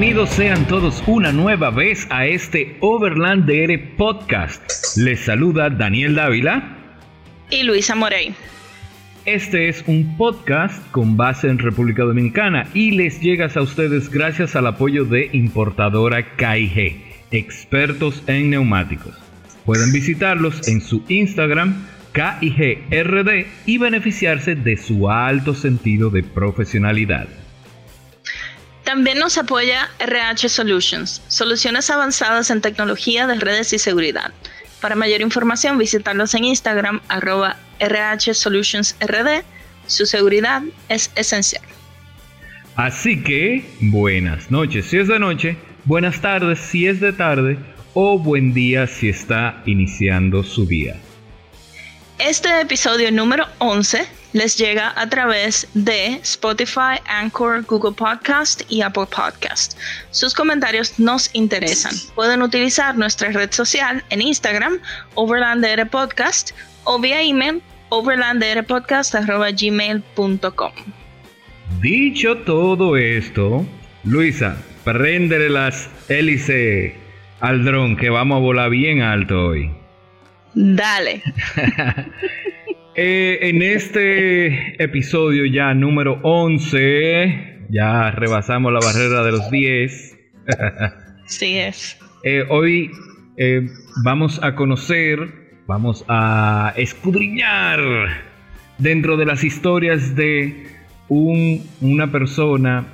Bienvenidos sean todos una nueva vez a este Overland DR Podcast. Les saluda Daniel Dávila y Luisa Morey. Este es un podcast con base en República Dominicana y les llega a ustedes gracias al apoyo de importadora KIG, expertos en neumáticos. Pueden visitarlos en su Instagram KIGRD y beneficiarse de su alto sentido de profesionalidad. También nos apoya RH Solutions, soluciones avanzadas en tecnología de redes y seguridad. Para mayor información, visitarlos en Instagram, arroba RH Solutions RD. Su seguridad es esencial. Así que, buenas noches si es de noche, buenas tardes si es de tarde, o buen día si está iniciando su día. Este episodio número 11 les llega a través de Spotify, Anchor, Google Podcast y Apple Podcast. Sus comentarios nos interesan. Pueden utilizar nuestra red social en Instagram, Overlander Podcast, o vía email, overlanderpodcast.gmail.com. Dicho todo esto, Luisa, préndele las hélices al dron que vamos a volar bien alto hoy. Dale. Eh, en este episodio ya número 11, ya rebasamos la barrera de los 10. sí es. Eh, hoy eh, vamos a conocer, vamos a escudriñar dentro de las historias de una persona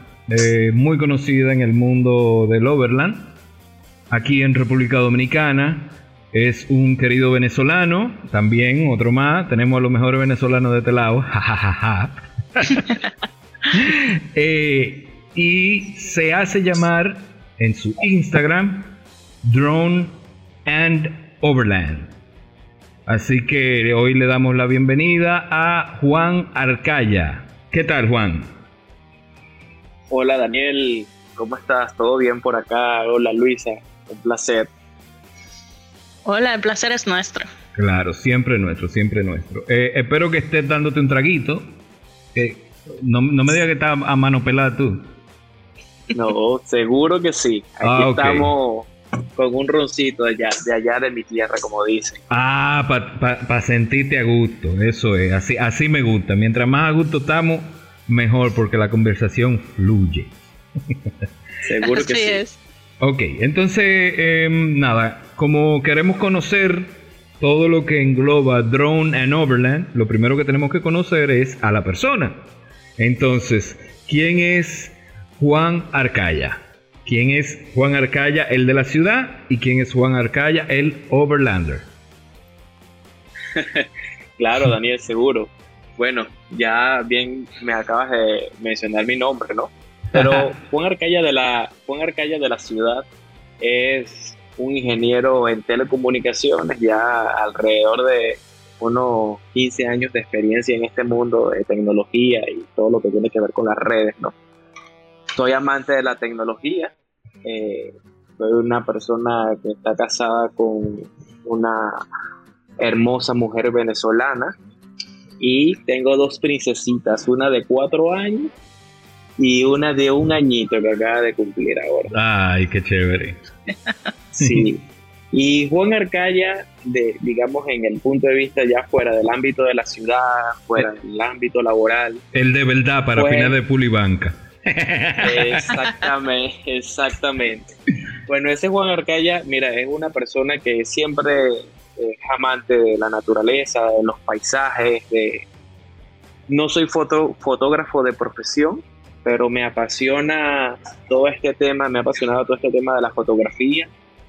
muy conocida en el mundo del Overland, aquí en República Dominicana es un querido venezolano, también otro más. Tenemos a los mejores venezolanos de este lado. Eh, y se hace llamar en su Instagram Drone and Overland. Así que hoy le damos la bienvenida a Juan Arcaya. ¿Qué tal, Juan? Hola, Daniel. ¿Cómo estás? ¿Todo bien por acá? Hola, Luisa. Un placer. Hola, el placer es nuestro. Claro, siempre nuestro, siempre nuestro. Eh, espero que estés dándote un traguito. no, me digas que estás a mano pelada tú. No, seguro que sí. Aquí ah, estamos con un roncito de allá, de allá de mi tierra, como dicen. Ah, para sentirte a gusto, eso es. Así, así me gusta. Mientras más a gusto estamos, mejor, porque la conversación fluye. Seguro que sí. Es. Ok, entonces, em, nada, como queremos conocer todo lo que engloba Drone and Overland, lo primero que tenemos que conocer es a la persona. Entonces, ¿quién es Juan Arcaya? ¿Quién es Juan Arcaya, el de la ciudad? ¿Y quién es Juan Arcaya, el Overlander? claro, Daniel, seguro. Bueno, ya bien me acabas de mencionar mi nombre, ¿no? Pero Juan Arcaya de la, Juan Arcaya de la ciudad es un ingeniero en telecomunicaciones, ya alrededor de unos 15 años de experiencia en este mundo de tecnología y todo lo que tiene que ver con las redes, ¿no? Soy amante de la tecnología, eh, soy una persona que está casada con una hermosa mujer venezolana y tengo dos princesitas, una de cuatro años y una de un añito que acaba de cumplir ahora. Ay, qué chévere. Sí. Y Juan Arcaya, de, digamos, en el punto de vista ya fuera del ámbito de la ciudad, fuera eh. del ámbito laboral. El de verdad para fines de pulibanca. Exactamente, exactamente. Bueno, ese Juan Arcaya, mira, es una persona que siempre es amante de la naturaleza, de los paisajes, de... No soy foto, fotógrafo de profesión, pero me apasiona todo este tema, me ha apasionado todo este tema de la fotografía,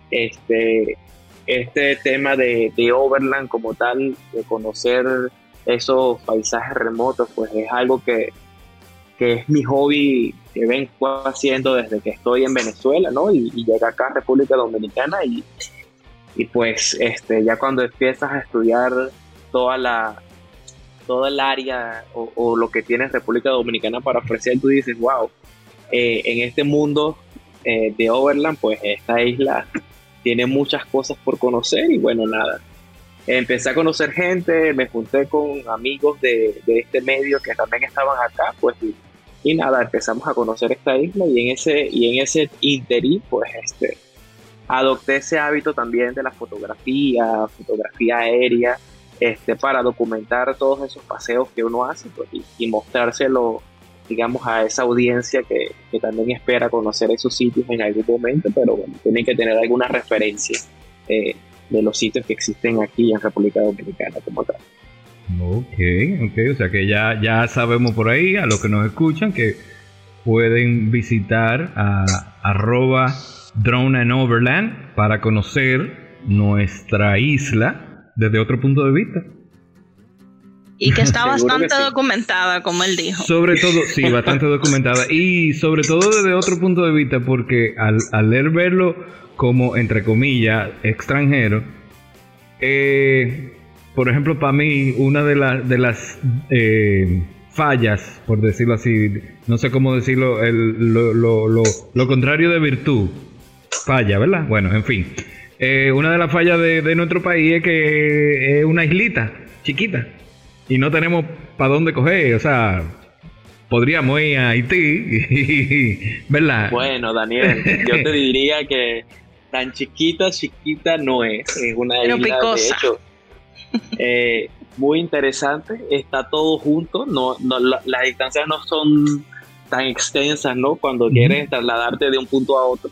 este, este tema de, de Overland como tal, de conocer esos paisajes remotos, pues es algo que, que es mi hobby que vengo haciendo desde que estoy en Venezuela, ¿no? Y, y acá a República Dominicana y, y pues este, ya cuando empiezas a estudiar toda la, toda el área o, lo que tiene República Dominicana para ofrecer, tú dices, wow, eh, en este mundo eh, de Overland, pues esta isla tiene muchas cosas por conocer y bueno, nada. Empecé a conocer gente, me junté con amigos de, este medio que también estaban acá, pues y nada, empezamos a conocer esta isla y en ese, y en ese interín, pues este, adopté ese hábito también de la fotografía, fotografía aérea, este, para documentar todos esos paseos que uno hace pues, y, mostrárselo, digamos, a esa audiencia que, que, también espera conocer esos sitios en algún momento, pero bueno, tienen que tener alguna referencia eh, de los sitios que existen aquí en República Dominicana como tal. Ok, ok, o sea que ya, ya sabemos por ahí, a los que nos escuchan, que pueden visitar a arroba drone and overland para conocer nuestra isla desde otro punto de vista. Y que está bastante documentada, como él dijo. Sobre todo, sí, bastante documentada. Y sobre todo desde otro punto de vista, porque al, al leer verlo como, entre comillas, extranjero, eh, por ejemplo, para mí, una de, de las eh, fallas, por decirlo así, no sé cómo decirlo, lo, contrario de virtud, falla, ¿verdad? Bueno, en fin. Eh, una de las fallas de, nuestro país es que es una islita chiquita y no tenemos para dónde coger, o sea, podríamos ir a Haití, ¿verdad? Bueno, Daniel, yo te diría que tan chiquita, chiquita no es, es una isla de hecho eh, muy interesante, está todo junto, no, las distancias no son tan extensas, ¿no? Cuando quieres trasladarte de un punto a otro,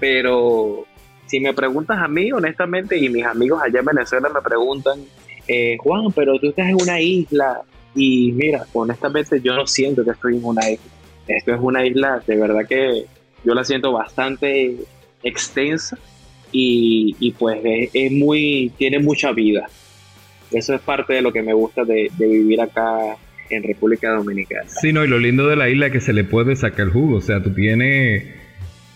pero si me preguntas a mí, honestamente, y mis amigos allá en Venezuela me preguntan, eh, Juan, pero tú estás en una isla, y mira, honestamente yo no siento que estoy en una isla, esto es una isla de verdad que yo la siento bastante extensa y, pues es, muy, tiene mucha vida. Eso es parte de lo que me gusta de, vivir acá en República Dominicana. Sí, no, y lo lindo de la isla es que se le puede sacar jugo, o sea, tú tienes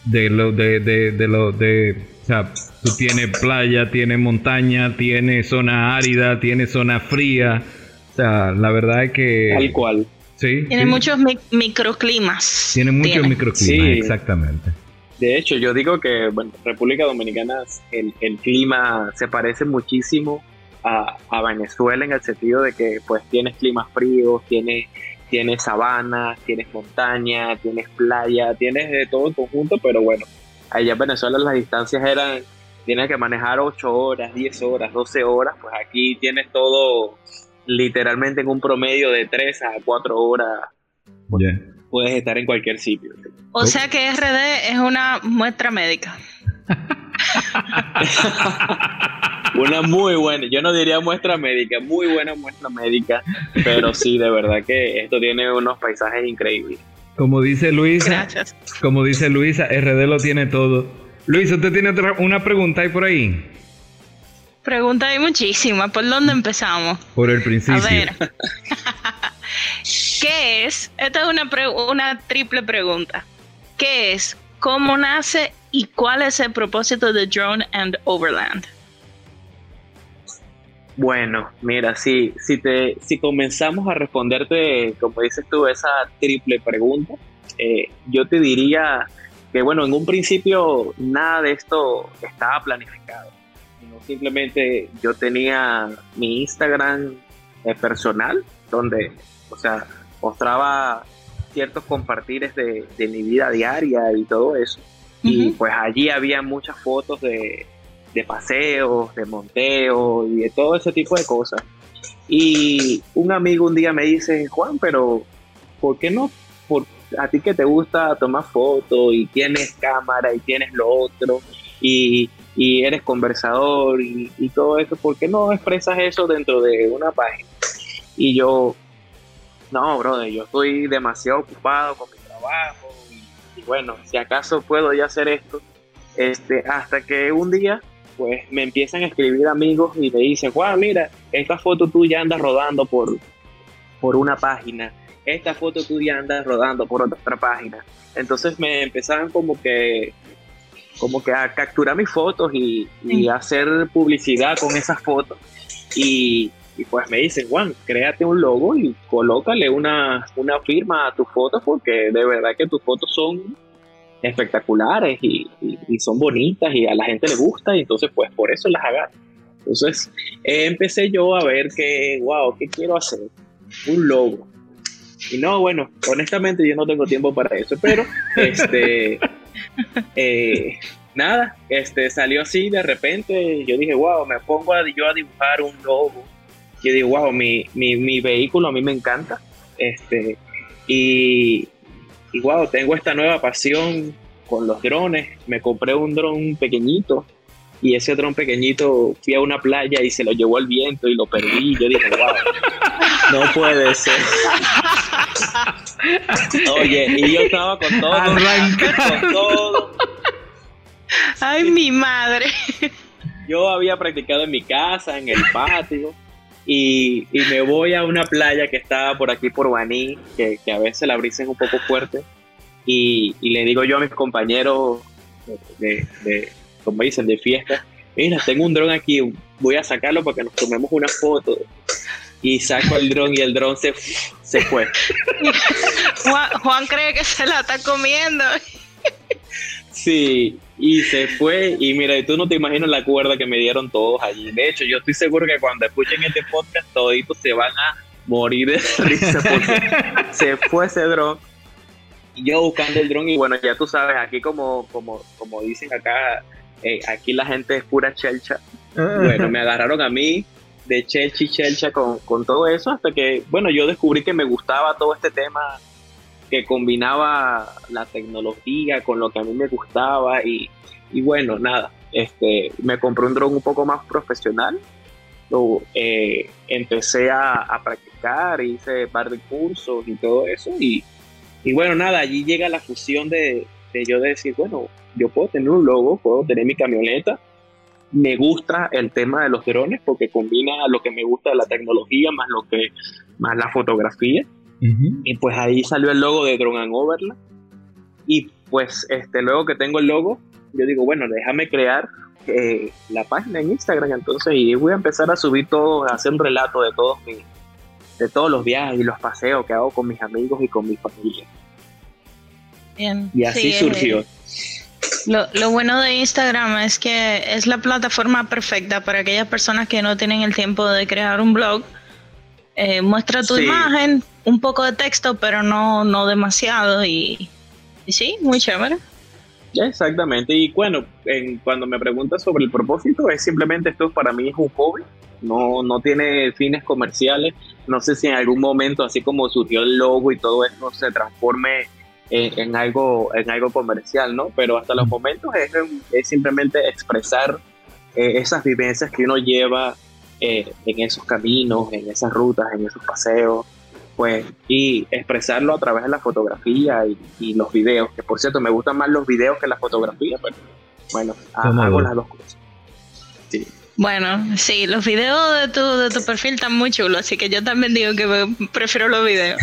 de lo de, lo de o sea, tú tienes playa, tienes montaña, tienes zona árida, tienes zona fría, o sea, la verdad es que tal cual. Sí. Tiene muchos microclimas. Tiene muchos microclimas, exactamente. De hecho, yo digo que, bueno, República Dominicana, el, el clima se parece muchísimo a, Venezuela en el sentido de que pues tienes climas fríos, tienes, tienes sabana, tienes montaña, tienes playa, tienes de todo el conjunto, pero bueno, allá en Venezuela las distancias eran, tienes que manejar 8 horas, 10 horas, 12 horas, pues aquí tienes todo literalmente en un promedio de 3 a 4 horas. Puedes estar en cualquier sitio. O sea que RD es una muestra médica. Una muy buena, yo no diría muestra médica, muy buena muestra médica, pero sí, de verdad que esto tiene unos paisajes increíbles. Como dice Luisa, como dice Luisa, RD lo tiene todo. Luisa, ¿usted tiene otra, una pregunta ahí por ahí? Pregunta hay muchísimas. ¿Por dónde empezamos? Por el principio. A ver. ¿Qué es? Esta es una, una triple pregunta. ¿Qué es? ¿Cómo nace? ¿Y cuál es el propósito de Drone and Overland? Bueno, mira, si, si, te, si comenzamos a responderte, como dices tú, esa triple pregunta, eh, yo te diría que, bueno, en un principio nada de esto estaba planificado. simplemente yo tenía mi Instagram eh, personal, donde, o sea, mostraba ciertos compartires de, mi vida diaria y todo eso. Y pues allí había muchas fotos de, de paseos, de monteo y de todo ese tipo de cosas. Y un amigo un día me dice, Juan, pero ¿por qué no? Por, a ti que te gusta tomar fotos y tienes cámara y tienes lo otro y, eres conversador y, todo eso, ¿por qué no expresas eso dentro de una página? Y yo, no, brother, yo estoy demasiado ocupado con mi trabajo y, y bueno, si acaso puedo ya hacer esto, este, hasta que un día pues me empiezan a escribir amigos y me dicen, Juan, mira, esta foto tuya anda rodando por, por una página, esta foto tuya anda rodando por otra página. Entonces me empezaron como que como que a capturar mis fotos y, hacer publicidad con esas fotos. Y, pues me dicen, Juan, créate un logo y colócale una, una firma a tus fotos porque de verdad que tus fotos son espectaculares y, son bonitas y a la gente le gusta y entonces pues por eso las agarro. Entonces empecé yo a ver que, wow, ¿qué quiero hacer? Un logo. Y no, bueno, honestamente yo no tengo tiempo para eso, pero este, eh, nada, este, salió así de repente, yo dije, wow, me pongo a, yo a dibujar un logo, yo digo, wow, mi, mi, mi vehículo a mí me encanta, este, y, y wow, tengo esta nueva pasión con los drones, me compré un dron pequeñito, y ese dron pequeñito fui a una playa y se lo llevó el viento y lo perdí. Yo dije, wow, no puede ser. Oye, y yo estaba con todo, con todo. Ay, mi madre. Yo había practicado en mi casa, en el patio, y, me voy a una playa que estaba por aquí, por Baní, que, a veces la brisa es un poco fuerte, y, le digo yo a mis compañeros de como dicen, de fiesta. Mira, tengo un dron aquí, voy a sacarlo para que nos tomemos una foto. Y saco el dron y el dron se, se fue. Juan, cree que se la está comiendo. Sí, y se fue. Y mira, tú no te imaginas la cuerda que me dieron todos allí. De hecho, yo estoy seguro que cuando escuchen este podcast, toditos se van a morir de risa porque se fue ese dron. Y yo buscando el dron, y bueno, ya tú sabes, aquí como, como, como dicen acá, eh, aquí la gente es pura chelcha. Bueno, me agarraron a mí de chelcha y chelcha con, con, todo eso hasta que, bueno, yo descubrí que me gustaba todo este tema que combinaba la tecnología con lo que a mí me gustaba y, bueno, nada, este, me compré un dron un poco más profesional, lo, eh, empecé a, a, practicar, hice un par de cursos y todo eso y, y bueno, nada, allí llega la fusión de, de yo decir, bueno, yo puedo tener un logo, puedo tener mi camioneta. Me gusta el tema de los drones porque combina lo que me gusta de la tecnología más lo que más la fotografía. Y pues ahí salió el logo de Drone and Overland. Y pues este luego que tengo el logo, yo digo, bueno, déjame crear eh, la página en Instagram entonces y voy a empezar a subir todo, a hacer un relato de todos de todos los viajes y los paseos que hago con mis amigos y con mi familia. Bien. Y así surgió. Lo, bueno de Instagram es que es la plataforma perfecta para aquellas personas que no tienen el tiempo de crear un blog. Eh, muestra tu imagen, un poco de texto, pero no, no demasiado. Y, sí, muy chévere. Exactamente. Y bueno, cuando me preguntas sobre el propósito, es simplemente esto para mí es un hobby. No, no tiene fines comerciales. No sé si en algún momento, así como surgió el logo y todo eso, se transforme en, algo, en algo comercial, ¿no? Pero hasta los momentos es, es simplemente expresar eh, esas vivencias que uno lleva eh, en esos caminos, en esas rutas, en esos paseos, pues, y expresarlo a través de la fotografía y, los videos, que por cierto me gustan más los videos que la fotografía, pero bueno, hago las dos cosas. Sí. Bueno, sí, los videos de tu, de tu perfil están muy chulos, así que yo también digo que prefiero los videos.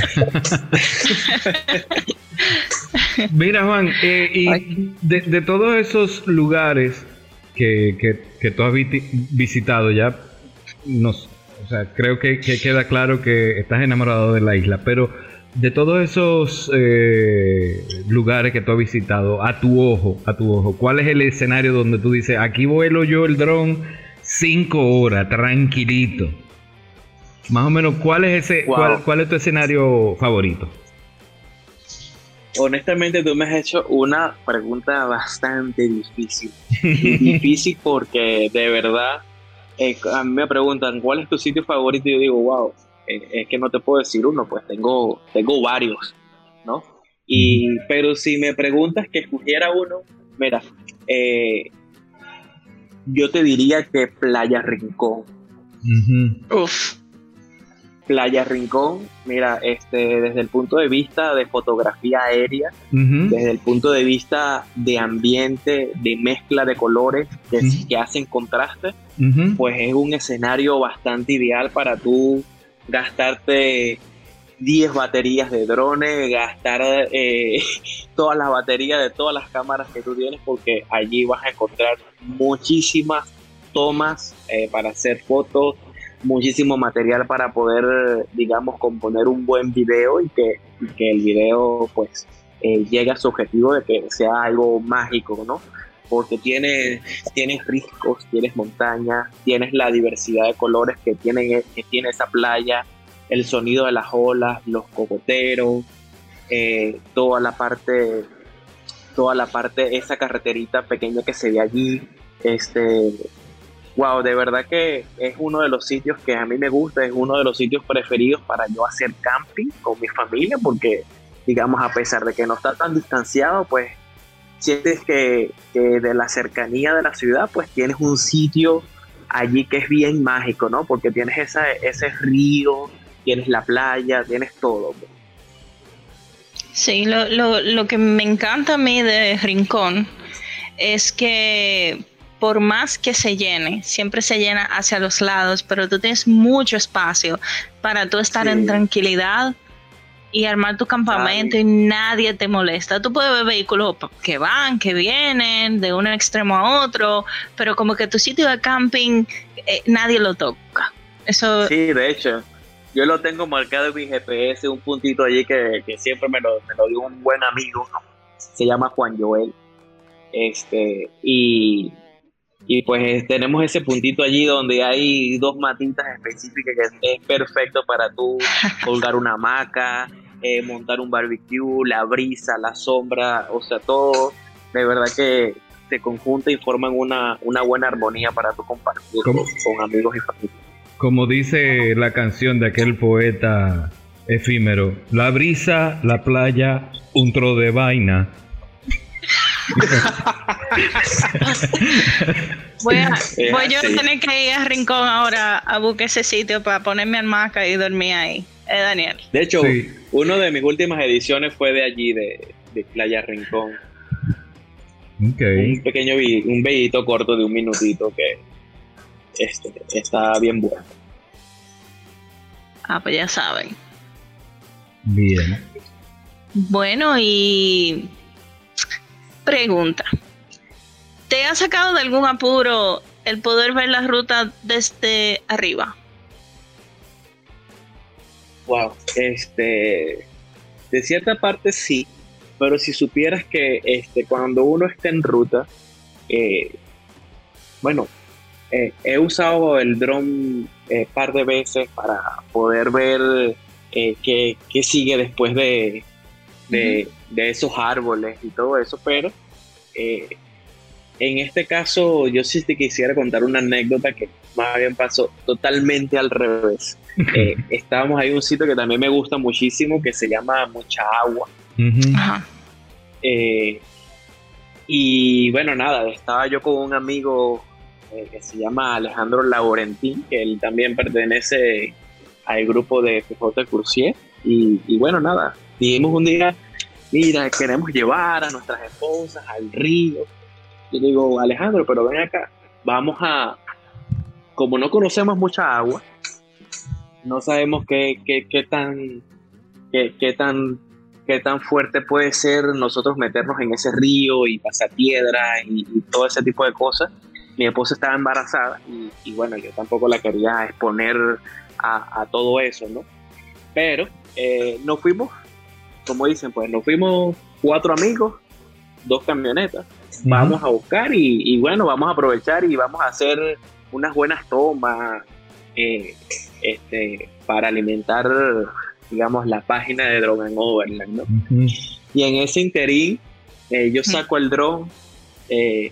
Mira, Juan, eh, y de, todos esos lugares que, que, tú has visitado ya, nos, o sea, creo que, queda claro que estás enamorado de la isla, pero de todos esos eh, lugares que tú has visitado, a tu ojo, a tu ojo, ¿cuál es el escenario donde tú dices, aquí vuelo yo el dron cinco horas, tranquilito? Más o menos, ¿cuál es ese, cuál es tu escenario favorito? honestamente tú me has hecho una pregunta bastante difícil. difícil porque de verdad eh, a mí me preguntan cuál es tu sitio favorito y yo digo, wow, eh, es que no te puedo decir uno, pues tengo, tengo varios, ¿no? Y, pero si me preguntas que escogiera uno, mira, eh, yo te diría que Playa Rincón. Uf. Playa Rincón, mira, este, desde el punto de vista de fotografía aérea, desde el punto de vista de ambiente, de mezcla de colores que, hacen contraste, pues es un escenario bastante ideal para tú gastarte 10 baterías de drones, gastar eh, todas las baterías de todas las cámaras que tú tienes, porque allí vas a encontrar muchísimas tomas eh, para hacer fotos, muchísimo material para poder, digamos, componer un buen video y que, el video pues eh, llegue a su objetivo de que sea algo mágico, ¿no? Porque tiene, tienes riscos, tienes montañas, tienes la diversidad de colores que tiene, que tiene esa playa, el sonido de las olas, los cocoteros, eh, toda la parte, toda la parte, esa carreterita pequeña que se ve allí, este, wow, de verdad que es uno de los sitios que a mí me gusta, es uno de los sitios preferidos para yo hacer camping con mi familia, porque digamos, a pesar de que no está tan distanciado, pues sientes que, de la cercanía de la ciudad, pues tienes un sitio allí que es bien mágico, ¿no? Porque tienes esa, ese río, tienes la playa, tienes todo. Sí, lo, lo, lo que me encanta a mí de Rincón es que por más que se llene, siempre se llena hacia los lados, pero tú tienes mucho espacio para tú estar en tranquilidad y armar tu campamento y nadie te molesta. Tú puedes ver vehículos que van, que vienen de un extremo a otro, pero como que tu sitio de camping eh, nadie lo toca. Eso... Sí, de hecho, yo lo tengo marcado en mi GPS, un puntito allí que, siempre me lo, me lo, dio un buen amigo, se llama Juan Joel. Este, y, y pues tenemos ese puntito allí donde hay dos matitas específicas que es perfecto para tú colgar una hamaca, eh, montar un barbecue, la brisa, la sombra, o sea, todo de verdad que se conjunta y forman una, una buena armonía para tu compartir con, amigos y familia. Como dice la canción de aquel poeta efímero, la brisa, la playa, un tro de vaina. voy a, voy yo a tener que ir a Rincón ahora a buscar ese sitio para ponerme al maca y dormir ahí. Eh, Daniel. De hecho, uno de mis últimas ediciones fue de allí, de, Playa Rincón. Un pequeño un videito corto de un minutito que este, está bien bueno. Ah, pues ya saben. Bien. Bueno, y pregunta. ¿Te ha sacado de algún apuro el poder ver la ruta desde arriba? Wow, este, de cierta parte sí, pero si supieras que este, cuando uno está en ruta, eh, bueno, eh, he usado el dron eh, par de veces para poder ver qué, sigue después de, de, esos árboles y todo eso, pero en este caso yo sí te quisiera contar una anécdota que más bien pasó totalmente al revés. Eh, estábamos ahí en un sitio que también me gusta muchísimo, que se llama Mucha Agua. Eh, y bueno, nada, estaba yo con un amigo eh, que se llama Alejandro Laurentín, que él también pertenece al grupo de PJ Cursier. Y, y bueno, nada, dijimos un día, mira, queremos llevar a nuestras esposas al río. Yo digo, Alejandro, pero ven acá, vamos a, como no conocemos mucha agua, no sabemos qué, qué, tan, qué, tan, qué tan fuerte puede ser nosotros meternos en ese río y pasar piedra y, todo ese tipo de cosas. Mi esposa estaba embarazada y, bueno, yo tampoco la quería exponer a, todo eso, ¿no? Pero eh, nos fuimos, como dicen, pues nos fuimos cuatro amigos, dos camionetas. Vamos a buscar y, y, bueno, vamos a aprovechar y vamos a hacer unas buenas tomas, eh, este, para alimentar, digamos, la página de Drone and Overland, Y en ese interín, eh, yo saco el drone eh,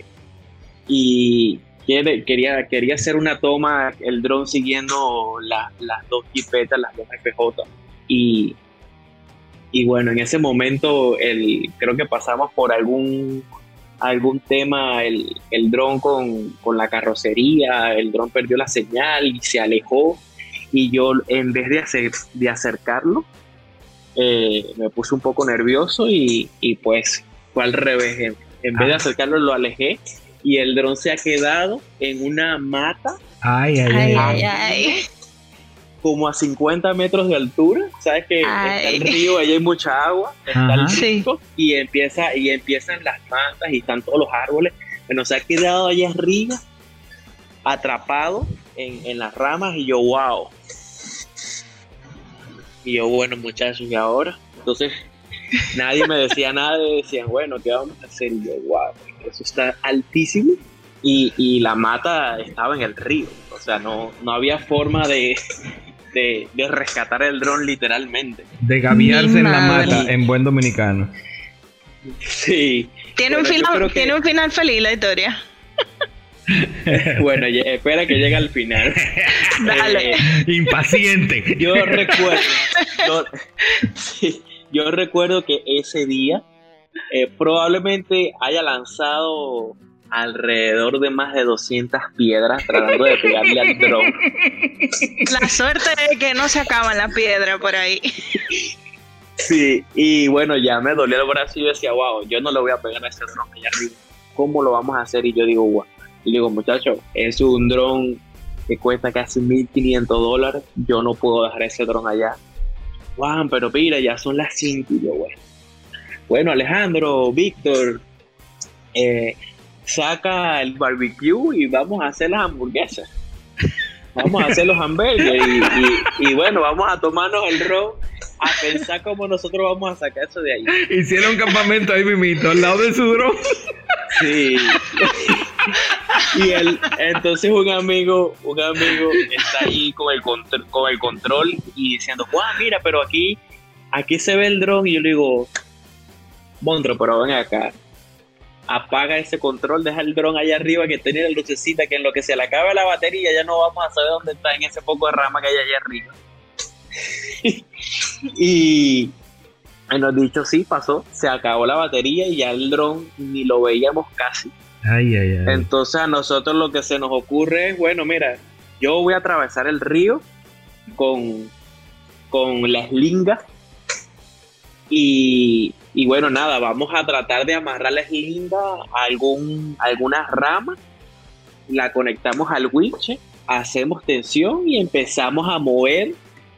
y quería, quería hacer una toma, el drone siguiendo las dos jipetas, las dos FJ. Y, y bueno, en ese momento el, creo que pasamos por algún algún tema el, el dron con, con, la carrocería, el dron perdió la señal y se alejó y yo en vez de, hacer, de acercarlo, eh, me puse un poco nervioso y, y pues fue al revés. En, vez de ah. acercarlo lo alejé y el dron se ha quedado en una mata. Ay, ay, ay. ay, Como a 50 metros de altura, sabes que está el río, allá hay mucha agua, está el río, y empieza y empiezan las matas y están todos los árboles. Bueno, se ha quedado allá arriba, atrapado en, en las ramas y yo, wow, y yo, bueno, muchachos, ¿y ahora? Entonces, nadie me decía nada, decían, bueno, ¿qué vamos a hacer? Y yo, wow, eso está altísimo. Y, y, la mata estaba en el río, o sea, no, no había forma de, de, de rescatar el dron literalmente. De gaviarse en la mata en buen dominicano. Sí. Tiene, un Bueno, final, que- tiene un final feliz la historia. Bueno, espera que llegue al final. Dale. Eh, Impaciente. yo recuerdo, yo, sí, yo recuerdo que ese día eh, probablemente haya lanzado alrededor de más de 200 piedras tratando de pegarle al dron. La suerte es que no se acaban las piedras por ahí. Sí, y bueno, ya me dolía el brazo y yo decía, wow, yo no le voy a pegar a ese dron allá arriba. ¿Cómo lo vamos a hacer? Y yo digo, wow. Y digo, muchachos, es un dron que cuesta casi 1.500 dólares. Yo no puedo dejar ese dron allá. Juan, pero mira, ya son las 5 y yo, bueno. Bueno, Alejandro, Víctor, eh, saca el barbecue y vamos a hacer las hamburguesas. Vamos a hacer los hamburgues y, y- y bueno, vamos a tomarnos el ron a pensar cómo nosotros vamos a sacar eso de ahí. Hicieron un campamento ahí mimito, al lado de su dron. Sí. y él, entonces un amigo, un amigo está ahí con el, contr- con el control y diciendo, Juan, mira, pero aquí, aquí se ve el dron. Y yo le digo, Montro, pero ven acá. Apaga ese control, deja el dron allá arriba que tiene la lucecita, que en lo que se le acabe la batería ya no vamos a saber dónde está en ese poco de rama que hay allá arriba. y bueno, dicho sí, pasó, se acabó la batería y ya el dron ni lo veíamos casi. Ay, ay, ay. Entonces a nosotros lo que se nos ocurre es, bueno, mira, yo voy a atravesar el río con, con la eslinga y, y bueno, nada, vamos a tratar de amarrar la eslinga a algún, a alguna rama, la conectamos al winche, hacemos tensión y empezamos a mover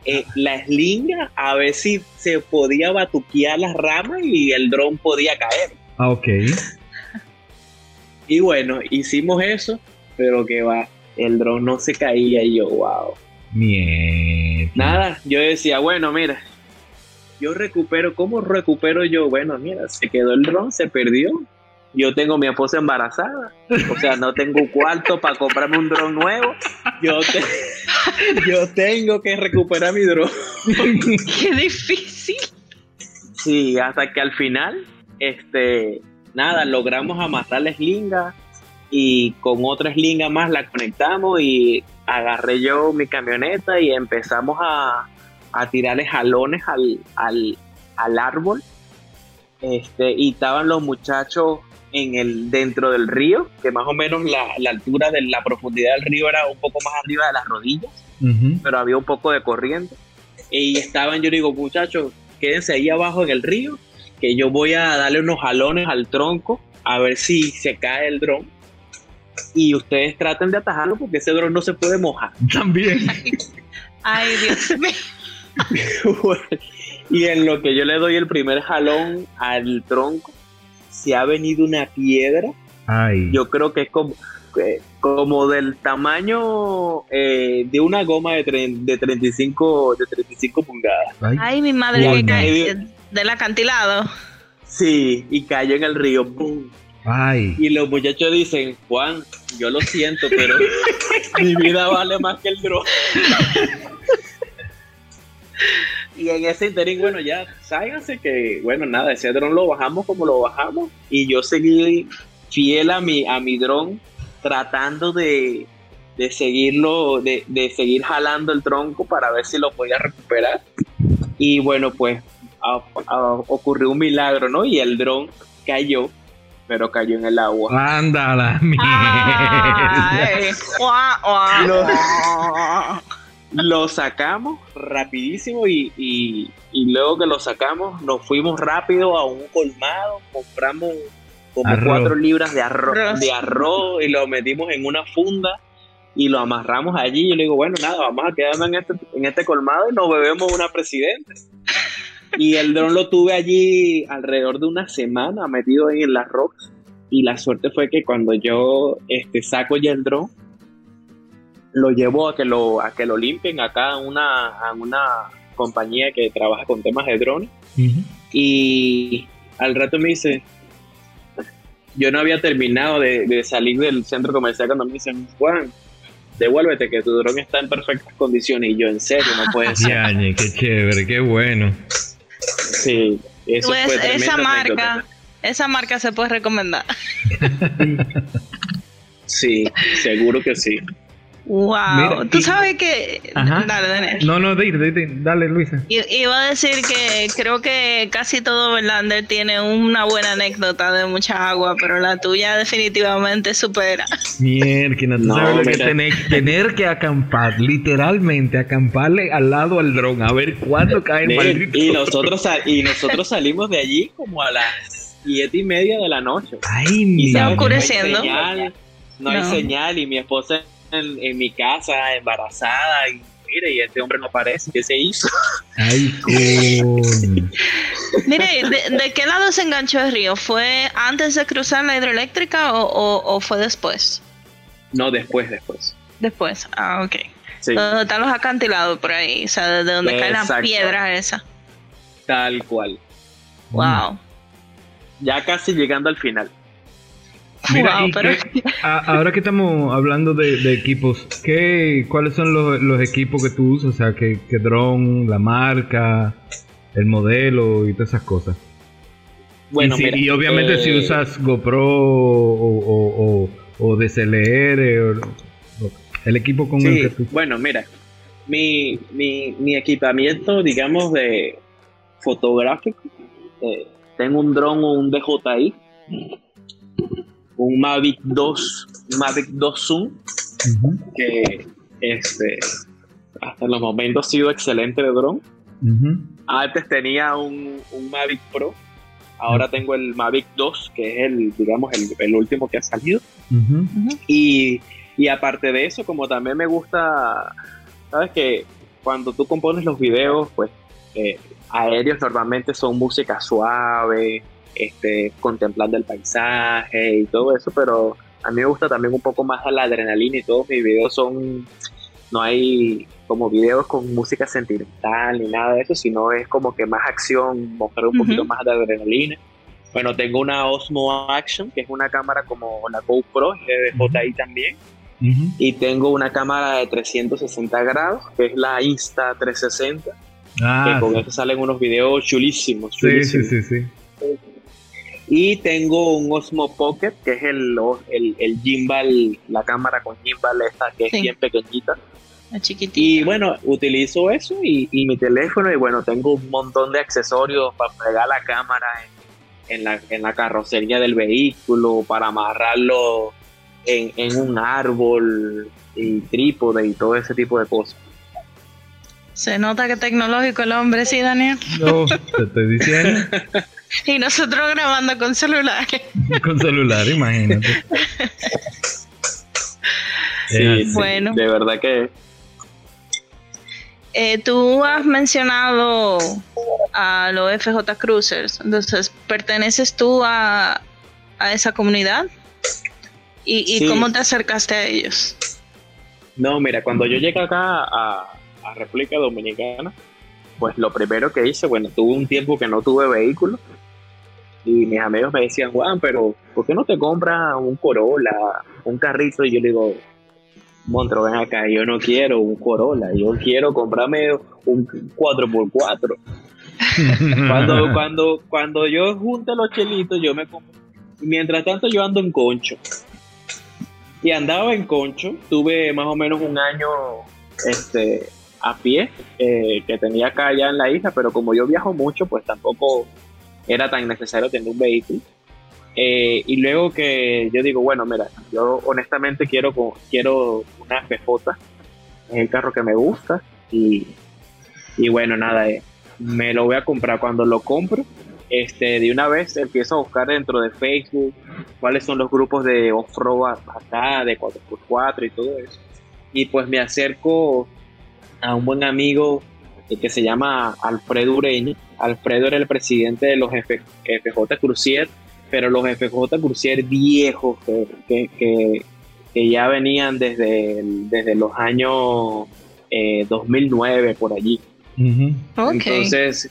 eh, la eslinga a ver si se podía batuquear las ramas y el dron podía caer. Ah, ok. Y bueno, hicimos eso, pero que va, el dron no se caía y yo, wow. Mierda. Nada, yo decía, bueno, mira, yo recupero, ¿cómo recupero yo? Bueno, mira, se quedó el dron, se perdió. Yo tengo mi esposa embarazada, o sea, no tengo un cuarto para comprarme un dron nuevo. Yo, te- yo tengo que recuperar mi dron. Qué difícil. Sí, hasta que al final, este, nada, logramos amatar la eslinga y con otra eslinga más la conectamos y agarré yo mi camioneta y empezamos a, a tirarle jalones al, al, al árbol. Este, y estaban los muchachos en el, dentro del río, que más o menos la, la altura de la profundidad del río era un poco más arriba de las rodillas pero había un poco de corriente. Y estaban, yo digo, muchachos, quédense ahí abajo en el río, que yo voy a darle unos jalones al tronco a ver si se cae el dron. Y ustedes traten de atajarlo porque ese dron no se puede mojar. También. Ay, Dios mío. Y en lo que yo le doy el primer jalón al tronco, se ha venido una piedra. Ay. Yo creo que es como, eh, como del tamaño eh, de una goma de, tre- de 35 de 35 pulgadas. Ay. Ay, mi madre, que cae del acantilado. Sí, y cayó en el río. Ay. Y los muchachos dicen, Juan, yo lo siento, pero mi vida vale más que el dron. y en ese interín, bueno, ya, sáiganse que, bueno, nada, ese dron lo bajamos como lo bajamos. Y yo seguí fiel a mi, a mi dron, tratando de, de seguirlo, de, de seguir jalando el tronco para ver si lo podía recuperar. Y bueno, pues a- a- ocurrió un milagro, ¿no? Y el dron cayó, pero cayó en el agua. Anda la mierda. Ay, guau, guau, No. Lo sacamos rapidísimo y, y- y luego que lo sacamos nos fuimos rápido a un colmado, compramos como Arroz. cuatro libras de arroz, Arroz. de arroz y lo metimos en una funda y lo amarramos allí. Yo le digo, bueno, nada, vamos a quedarnos en este, en este colmado y nos bebemos una presidente. Y el dron lo tuve allí alrededor de una semana metido ahí en las rocas. Y la suerte fue que cuando yo este, saco ya el dron, lo llevo a que lo, a que lo limpien acá a una, a una compañía que trabaja con temas de drones. Y al rato me dice, yo no había terminado de, de salir del centro comercial cuando me dicen, Juan, devuélvete que tu dron está en perfectas condiciones. Y yo, en serio, no puede ser. qué chévere, qué bueno. Sí, eso Pues, fue esa marca, anécdota. esa marca se puede recomendar. Sí, seguro que sí. Wow. Mira, Tú y- sabes que. Ajá. Dale, Daniel. No, no, di, di, dale, Luisa. I- Iba a decir que creo que casi todo Verlander tiene una buena anécdota de mucha agua, pero la tuya definitivamente supera. Mierda, No, sabes lo que tener, tener que acampar, literalmente acamparle al lado al dron, a ver cuándo cae el maldito. y nosotros sal- y nosotros salimos de allí como a las siete y media de la noche. Ay, sabes que oscureciendo. No hay señal, no hay señal y mi esposa en, en mi casa embarazada y mire, y este hombre no aparece. ¿Qué se hizo? Ay. Mire, ¿de, de qué lado se enganchó el río? ¿Fue antes de cruzar la hidroeléctrica o, o- o fue después? No, después, después. Después. Ah, ok. Sí, Donde están los acantilados por ahí, o sea, desde donde caen las piedras esas. tal cual. Wow. Ya casi llegando al final. Mira, Wow, y pero qué- a- ahora que estamos hablando de, de equipos, ¿qué, ¿cuáles son los, los equipos que tú usas? O sea, ¿qué, qué dron, la marca, el modelo y todas esas cosas? Bueno, y, si- mira, y obviamente eh, si usas GoPro o, o, o, o DSLR, el equipo con el que tú... bueno, mira, mi, mi, mi equipamiento, digamos, de fotográfico, eh, tengo un dron o un DJI, un Mavic 2, Mavic 2 Zoom, que este, hasta los momentos ha sido excelente de dron. Antes tenía un, un Mavic Pro, ahora tengo el Mavic 2, que es el, digamos, el, el último que ha salido. Y, y aparte de eso, como también me gusta, sabes que cuando tú compones los videos, pues eh, aéreos normalmente son música suave, este, contemplando el paisaje y todo eso, pero a mí me gusta también un poco más la adrenalina y todos mis videos son, no hay como videos con música sentimental ni nada de eso, sino es como que más acción, mostrar un Ujú. poquito más de adrenalina. Bueno, tengo una Osmo Action, que es una cámara como la GoPro, de DJI también. Ujú. Y tengo una cámara de 360 grados, que es la Insta 360, Ah, que con sí. eso salen unos videos chulísimos. sí, sí, chulísimos. sí, sí. Y tengo un Osmo Pocket, que es el, el, el gimbal, la cámara con gimbal esta, que Sí. es bien pequeñita. La chiquitita. Y bueno, utilizo eso y, y mi teléfono y bueno, tengo un montón de accesorios para pegar la cámara en, en la, en la carrocería del vehículo, para amarrarlo en, en un árbol y trípode y todo ese tipo de cosas. Se nota que tecnológico el hombre, sí, Daniel. No, te estoy diciendo. Y nosotros grabando con celulares. Con celular, imagínate. Sí, así. sí, Bueno. de verdad que Eh, tú has mencionado a los FJ Cruisers, entonces, ¿perteneces tú a, a esa comunidad? ¿Y, y Sí. cómo te acercaste a ellos? No, mira, cuando yo llegué acá a, a República Dominicana, pues lo primero que hice, bueno, tuve un tiempo que no tuve vehículo y mis amigos me decían, Juan, pero ¿por qué no te compras un Corolla, un carrito? Y yo le digo, Montro, ven acá, yo no quiero un Corolla, yo quiero comprarme un 4x4. Cuando, cuando, cuando yo junte los chelitos, yo me compro. Mientras tanto, yo ando en concho. Y andaba en concho. Tuve más o menos un año este, a pie eh, que tenía acá allá en la isla, pero como yo viajo mucho, pues tampoco era tan necesario tener un vehículo. Eh, y luego que yo digo, bueno, mira, yo honestamente quiero, quiero una FJ, es el carro que me gusta. Y, y bueno, nada, eh, me lo voy a comprar. Cuando lo compro, este, de una vez empiezo a buscar dentro de Facebook cuáles son los grupos de off-road acá, de 4x4 y todo eso. Y pues me acerco a un buen amigo eh, que se llama Alfredo Ureña. Alfredo era el presidente de los F- FJ Crucier, pero los FJ Crucier viejos que, que, que- que ya venían desde, el- desde los años eh, 2009 por allí. Ujú. Ok. Entonces,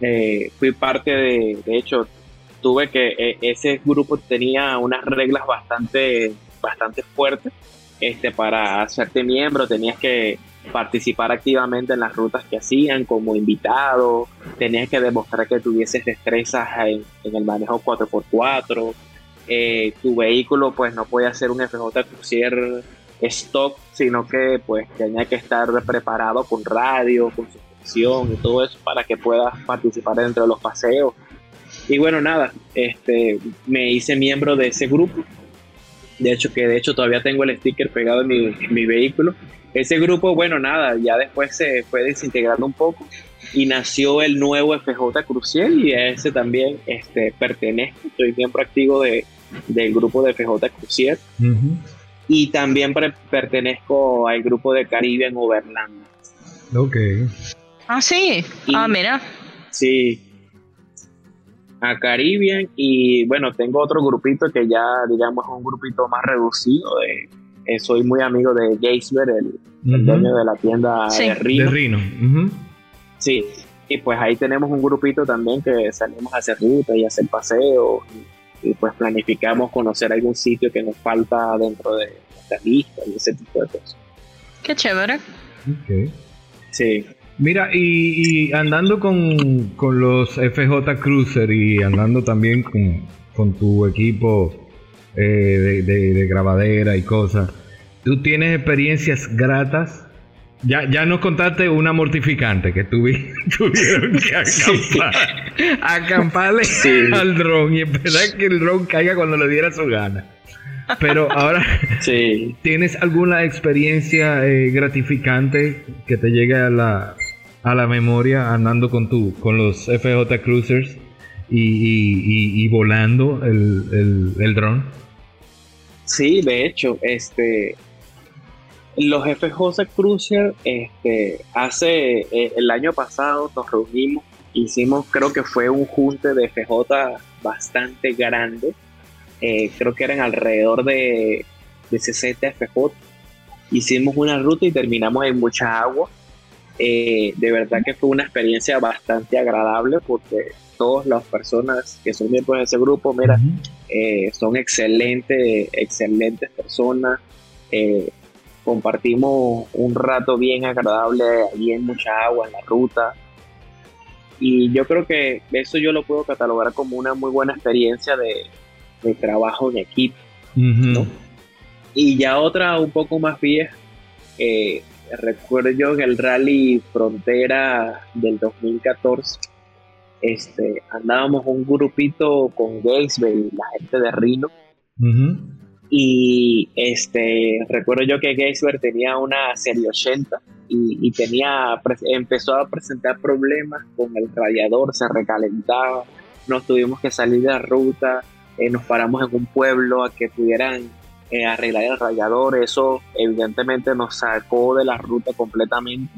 eh, fui parte de, de hecho, tuve que, eh, ese grupo tenía unas reglas bastante, bastante fuertes este, para hacerte miembro tenías que participar activamente en las rutas que hacían como invitado, tenías que demostrar que tuvieses destrezas en, el manejo 4x4, eh, tu vehículo pues no podía ser un FJ Crucier stock, sino que pues tenía que estar preparado con radio, con suspensión y todo eso para que puedas participar dentro de los paseos. Y bueno, nada, este, me hice miembro de ese grupo. De hecho, que de hecho todavía tengo el sticker pegado en mi, en mi vehículo ese grupo, bueno, nada, ya después se fue desintegrando un poco y nació el nuevo FJ Crucial y a ese también este, pertenezco, soy miembro activo de, del grupo de FJ Crucial y también pertenezco al grupo de Caribbean Overland. Ok. Ah, sí. ah, mira. Sí. A Caribbean y bueno, tengo otro grupito que ya digamos es un grupito más reducido de eh, soy muy amigo de Geisler, el, dueño de la tienda de Rino. De Rino. Sí, y pues ahí tenemos un grupito también que salimos a hacer ruta y hacer paseos y, pues planificamos conocer algún sitio que nos falta dentro de nuestra lista y ese tipo de cosas. Qué chévere. Sí. Mira, y, andando con, con, los FJ Cruiser y andando también con, con tu equipo eh, de, grabadera y cosas. ¿Tú tienes experiencias gratas? Ya, ya nos contaste una mortificante que tuvieron que acampar, acamparle al dron y esperar que el dron caiga cuando le diera su gana. Pero ahora, ¿tienes alguna experiencia eh, gratificante que te llegue a la, a la memoria andando con, tu, con los FJ Cruisers y, volando el, el, el dron? Sí, de hecho, este, los FJ Cruiser, este, hace eh, el año pasado nos reunimos, hicimos, creo que fue un junte de FJ bastante grande, eh, creo que eran alrededor de, de 60 FJ. Hicimos una ruta y terminamos en mucha agua. Eh, de verdad que fue una experiencia bastante agradable porque todas las personas que son miembros de ese grupo, mira, eh, son excelentes, excelentes personas. Eh, compartimos un rato bien agradable, allí en mucha agua en la ruta. Y yo creo que eso yo lo puedo catalogar como una muy buena experiencia de, trabajo en equipo. Y ya otra un poco más vieja, eh, recuerdo yo en el Rally Frontera del 2014 este, andábamos un grupito con Gatesville, la gente de Rino. Y este, recuerdo yo que Gatesville tenía una serie 80 y, tenía, empezó a presentar problemas con el radiador, se recalentaba, nos tuvimos que salir de la ruta, eh, nos paramos en un pueblo a que pudieran eh, arreglar el radiador, eso evidentemente nos sacó de la ruta completamente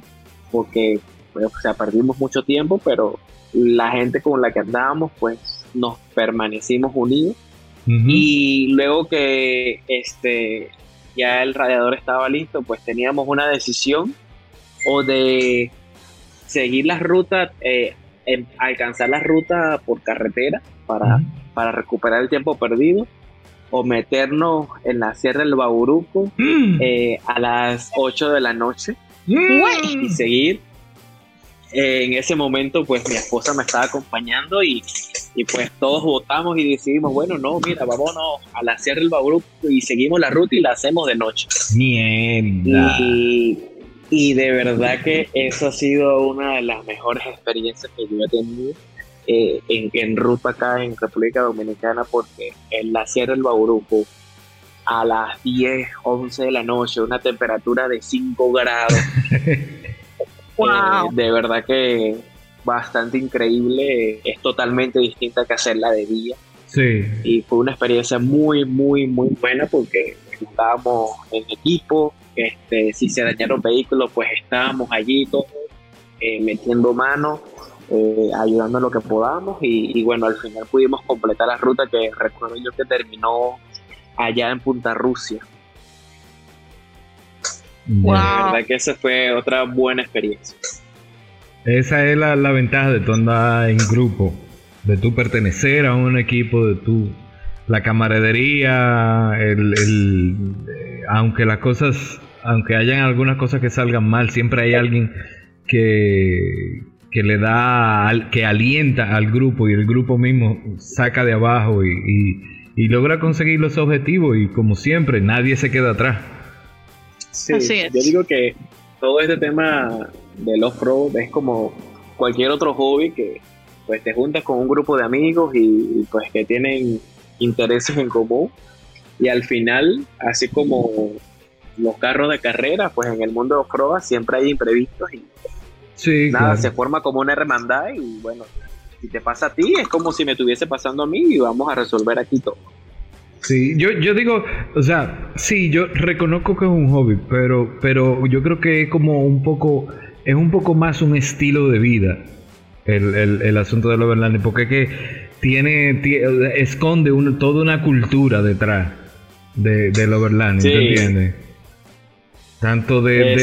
porque pues, o sea, perdimos mucho tiempo, pero la gente con la que andábamos, pues nos permanecimos unidos. Y luego que este, ya el radiador estaba listo, pues teníamos una decisión o de seguir la ruta, eh, alcanzar la ruta por carretera para, para recuperar el tiempo perdido, o meternos en la Sierra del Bauruco mm. eh, a las 8 de la noche mm. y seguir en ese momento pues mi esposa me estaba acompañando y, pues todos votamos y decidimos, bueno, no, mira, vámonos a la Sierra del Bauru y seguimos la ruta y la hacemos de noche. Mierda. Y, de verdad que eso ha sido una de las mejores experiencias que yo he tenido eh, en, ruta acá en República Dominicana porque en la Sierra del Bauruco a las 10, 11 de la noche, una temperatura de 5 grados. Eh, de verdad que bastante increíble, es totalmente distinta que hacerla de día. Sí. Y fue una experiencia muy, muy, muy buena porque estábamos en equipo, este, si se dañaron vehículos, pues estábamos allí todos eh, metiendo mano, eh, ayudando en lo que podamos y, y, bueno, al final pudimos completar la ruta que recuerdo yo que terminó allá en Punta Rusia. La verdad que esa fue otra buena experiencia. Esa es la, ventaja de tu andar en grupo, de tu pertenecer a un equipo, de tu la camaradería, el, aunque las cosas, aunque hayan algunas cosas que salgan mal, siempre hay alguien que, que le da, que alienta al grupo y el grupo mismo saca de abajo y, y, logra conseguir los objetivos y como siempre, nadie se queda atrás. Sí, yo digo que todo este tema de los pro es como cualquier otro hobby que pues te juntas con un grupo de amigos y, pues que tienen intereses en común y al final así como los carros de carrera pues en el mundo de off siempre hay imprevistos y sí, nada se forma como una hermandad y bueno si te pasa a ti es como si me estuviese pasando a mí y vamos a resolver aquí todo Sí, yo, yo digo, o sea, sí, yo reconozco que es un hobby, pero, pero yo creo que es como un poco, es un poco más un estilo de vida el, el, el asunto del overlanding, porque es que tiene, esconde toda una cultura detrás de, del overlanding, sí. entiendes? Tanto de,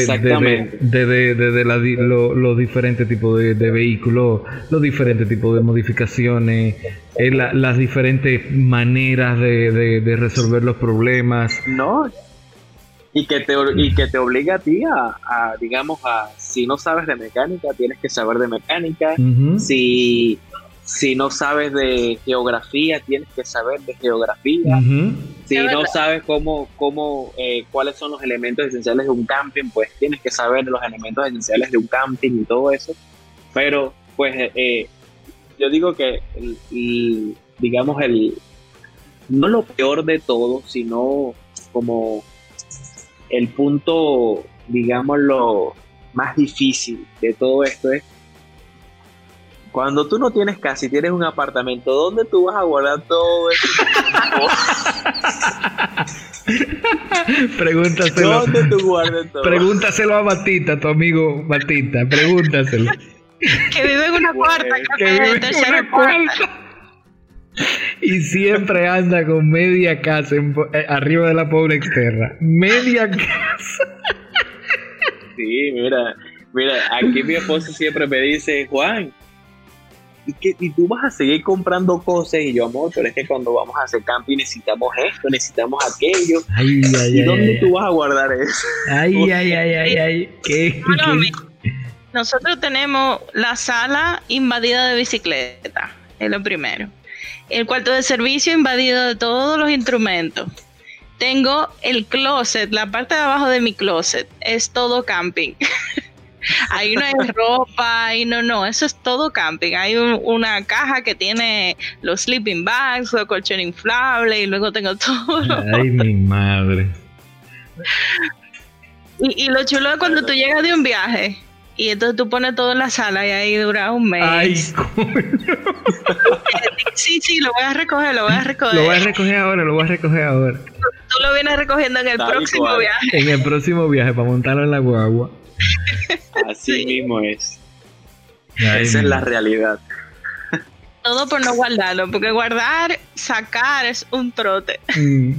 de, de, los diferentes tipos de, vehículos, los diferentes tipos de modificaciones, eh, las diferentes maneras de, resolver los problemas. No, y que te, y que te obliga a ti a, digamos, a, si no sabes de mecánica, tienes que saber de mecánica. Si si no sabes de geografía, tienes que saber de geografía. Si no sabes cómo, cómo eh, cuáles son los elementos esenciales de un camping, pues tienes que saber los elementos esenciales de un camping y todo eso. Pero, pues, eh, eh, yo digo que, digamos, el no lo peor de todo, sino como el punto, digamos, lo más difícil de todo esto es cuando tú no tienes casa y tienes un apartamento, ¿dónde tú vas a guardar todo eso? Pregúntaselo. ¿Dónde tú guardas todo? Pregúntaselo a Batita, tu amigo Batita. Pregúntaselo. que vive en una cuarta, que vive en tercera cuarta. Y siempre anda con media casa eh, arriba de la pobre externa. Media casa. Sí, mira, mira, aquí mi esposo siempre me dice, Juan, y, que, y tú vas a seguir comprando cosas y yo, amor, pero es que cuando vamos a hacer camping necesitamos esto, necesitamos aquello. Ay, ay, ¿Y dónde tú vas a guardar eso? Ay, ay, ay, ay, ay. ¿Qué, Nosotros tenemos la sala invadida de bicicleta, es lo primero. El cuarto de servicio invadido de todos los instrumentos. Tengo el closet, la parte de abajo de mi closet, es todo camping. ahí no hay ropa, ahí no, no, eso es todo camping. Hay una caja que tiene los sleeping bags, los colchón inflable y luego tengo todo. Ay, mi madre. Y, lo chulo es cuando tú llegas de un viaje y entonces tú pones todo en la sala y ahí dura un mes. Ay, Sí, sí, lo voy a recoger, lo voy a recoger. Lo voy a recoger ahora, lo voy a recoger ahora. Tú, lo vienes recogiendo en el próximo viaje. En el próximo viaje para montarlo en la guagua. Así mismo es. Esa es la realidad. Todo por no guardarlo, porque guardar, sacar es un trote. Mm.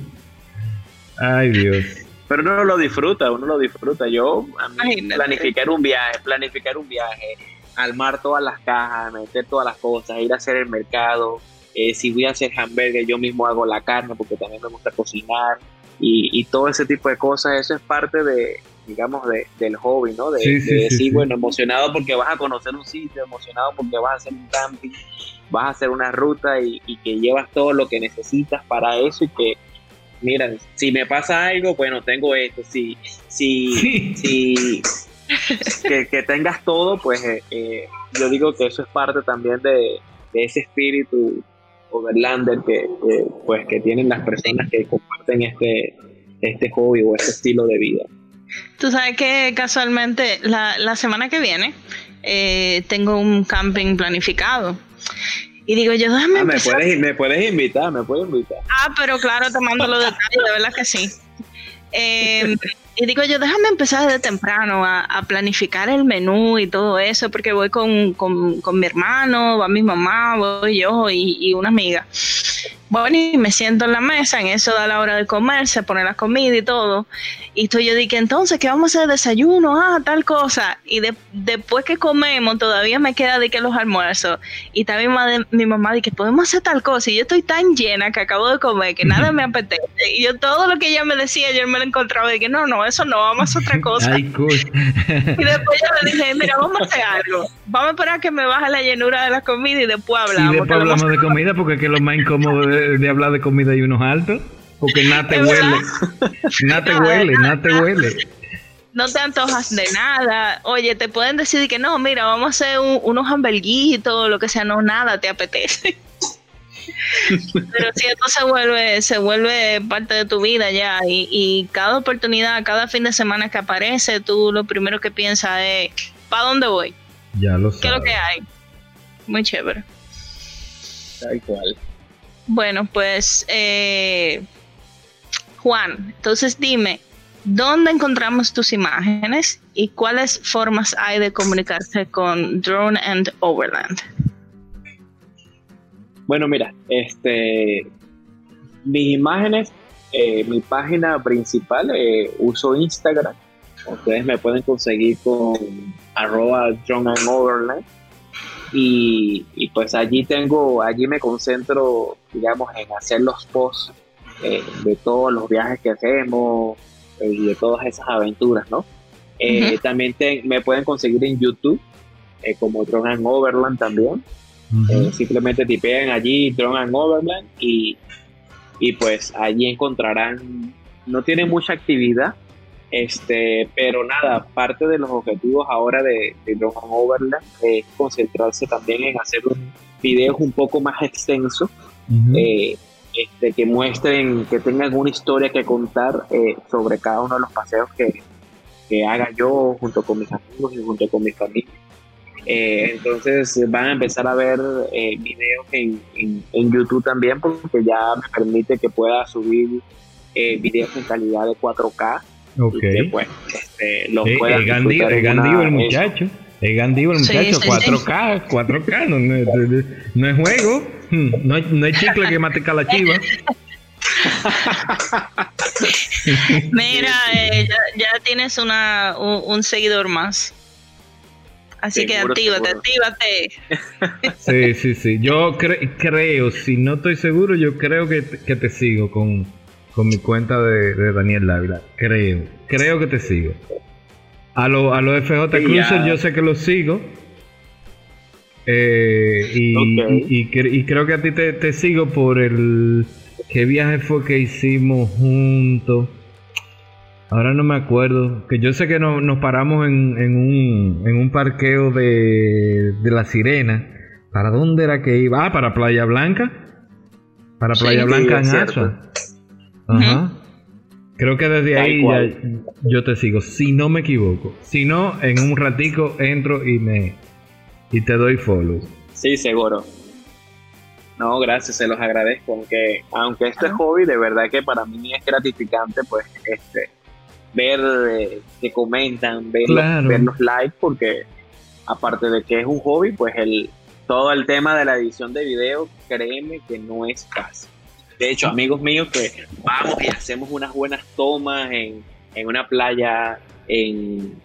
Ay, Dios. Pero uno lo disfruta, uno lo disfruta. Yo, a mí, planificar un viaje, planificar un viaje, armar todas las cajas, meter todas las cosas, ir a hacer el mercado. Eh, si voy a hacer hamburgues, yo mismo hago la carne porque también me gusta cocinar. Y, y todo ese tipo de cosas, eso es parte de, digamos, de, del hobby, ¿no? De, decir, bueno, emocionado porque vas a conocer un sitio, emocionado porque vas a hacer un camping, vas a hacer una ruta y, que llevas todo lo que necesitas para eso y que, mira, si me pasa algo, bueno, tengo esto, si, si, si que, tengas todo, pues eh, eh, yo digo que eso es parte también de, ese espíritu overlander que, pues que tienen las personas que comparten este este hobby o este estilo de vida. Tú sabes que casualmente la, la semana que viene eh, tengo un camping planificado. Y digo yo, déjame ah, me, puedes, me puedes invitar, me puedes invitar. Ah, pero claro, te mando los detalles, de verdad que sí. Em, y digo yo, déjame empezar desde temprano a, a, planificar el menú y todo eso, porque voy con, con, con mi hermano, va mi mamá, voy yo y, y una amiga. Bueno, y me siento en la mesa, en eso da la hora de comer, se pone la comida y todo. Y estoy yo dije, entonces, ¿qué vamos a hacer? Desayuno, ah, tal cosa. Y después que comemos, todavía me queda de que los almuerzos. Y también mi mamá dice, podemos hacer tal cosa. Y yo estoy tan llena que acabo de comer que nada me apetece. Y yo todo lo que ella me decía, yo me lo encontraba y que no, no, eso no, vamos a hacer otra cosa. y después yo le dije, mira, vamos a hacer algo. Vamos a esperar que me baje la llenura de la comida y después hablamos. Y después hablamos de comida porque es que lo más incómodo de, hablar de comida y unos altos. Porque nada te huele. Nada te huele, nada te huele. No te antojas de nada. Oye, te pueden decir que no, mira, vamos a hacer unos hamburguitos, lo que sea, no, nada te apetece. Pero si esto se vuelve, se vuelve parte de tu vida ya, y, y cada oportunidad, cada fin de semana que aparece, tú lo primero que piensas es, ¿para dónde voy? Ya lo sabes. ¿Qué es lo que hay? Muy chévere. Tal cual. Bueno, pues eh, Juan, entonces dime, ¿dónde encontramos tus imágenes y cuáles formas hay de comunicarse con Drone and Overland? Bueno, mira, este, mis imágenes, eh, mi página principal, eh, uso Instagram. Ustedes me pueden conseguir con arroba Drone and Overland y, pues allí tengo, allí me concentro, digamos, en hacer los posts eh, de todos los viajes que hacemos eh, y de todas esas aventuras, ¿no? Eh, también me pueden conseguir en YouTube como Drone and Overland también. simplemente tipeen allí Drone and Overland y, y pues allí encontrarán, no tiene mucha actividad, este, pero nada, parte de los objetivos ahora de, de Overland es concentrarse también en hacer videos un poco más extensos, eh, este, que muestren, que tengan una historia que contar eh, sobre cada uno de los paseos que, que haga yo junto con mis amigos y junto con mi familia. Eh, entonces van a empezar a ver videos en, en, YouTube también porque ya me permite que pueda subir videos en calidad de 4K Ok. pues, este, lo es gandivo, el muchacho. Es gandivo el muchacho. 4K, 4K, no, no, es juego. Hmm, no hay, no hay chicle que mate la chiva. Mira, eh, ya, ya, tienes una, un, seguidor más. Así que actívate, actívate. Sí, sí, sí. Yo creo, si no estoy seguro, yo creo que, que te sigo con, con mi cuenta de, Daniel Dávila. Creo, creo que te sigo. A los a lo FJ Cruiser yo sé que los sigo. Eh, y, creo que a ti te, sigo por el... ¿Qué viaje fue que hicimos juntos? Ahora no me acuerdo. Que yo sé que nos paramos en, en, un, en un parqueo de, de La Sirena. ¿Para dónde era que iba? Ah, para Playa Blanca. Para Playa Blanca en Asua. Ajá. Creo que desde ahí ya yo te sigo, si no me equivoco. Si no, en un ratico entro y me y te doy follow. Sí, seguro. No, gracias, se los agradezco. Aunque, aunque este hobby, de verdad que para mí es gratificante, pues, este, ver eh, que comentan, ver, ver los likes, porque aparte de que es un hobby, pues el todo el tema de la edición de video, créeme que no es fácil. De hecho, amigos míos que vamos y hacemos unas buenas tomas en, una playa en,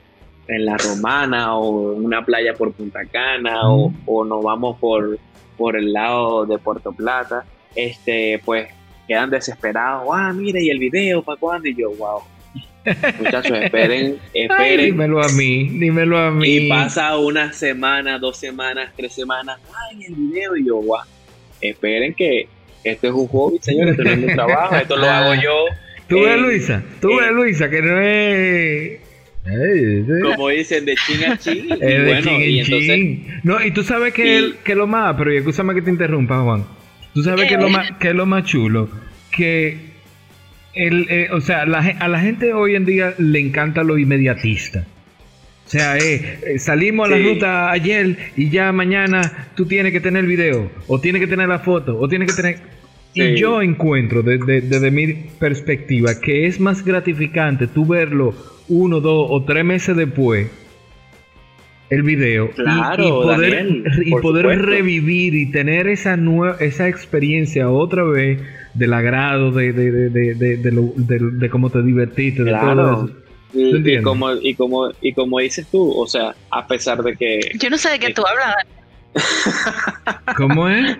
La Romana o en una playa por Punta Cana o, nos vamos por, por el lado de Puerto Plata, este, pues quedan desesperados. Ah, mire, y el video, ¿para cuándo? Y yo, wow. Muchachos, esperen, esperen. dímelo a mí, dímelo a mí. Y pasa una semana, dos semanas, tres semanas. Ay, el video, y yo, wow. Esperen que esto es un hobby, señores, esto no es mi trabajo, esto lo hago yo. Tú ves, Luisa, tú ves, Luisa, que no es... Como dicen, de ching a ching. Y de bueno, y entonces, No, y tú sabes que, que lo más, pero escúchame que te interrumpa, Juan. Tú sabes que, lo más, que es lo más chulo. Que, el, eh, o sea, la, a la gente hoy en día le encanta lo inmediatista. O sea, eh, eh, salimos a la ruta ayer y ya mañana tú tienes que tener el video, o tienes que tener la foto, o tienes que tener... Y yo encuentro desde, mi perspectiva que es más gratificante tú verlo uno, dos o tres meses después el video Claro, y, poder, Daniel, y poder revivir y tener esa nueva esa experiencia otra vez del agrado de de, de, de, de, de de- de cómo te divertiste de todo Claro. eso. Y, como, y, como, y como dices tú, o sea, a pesar de que Yo no sé de qué tú hablas. ¿Cómo es?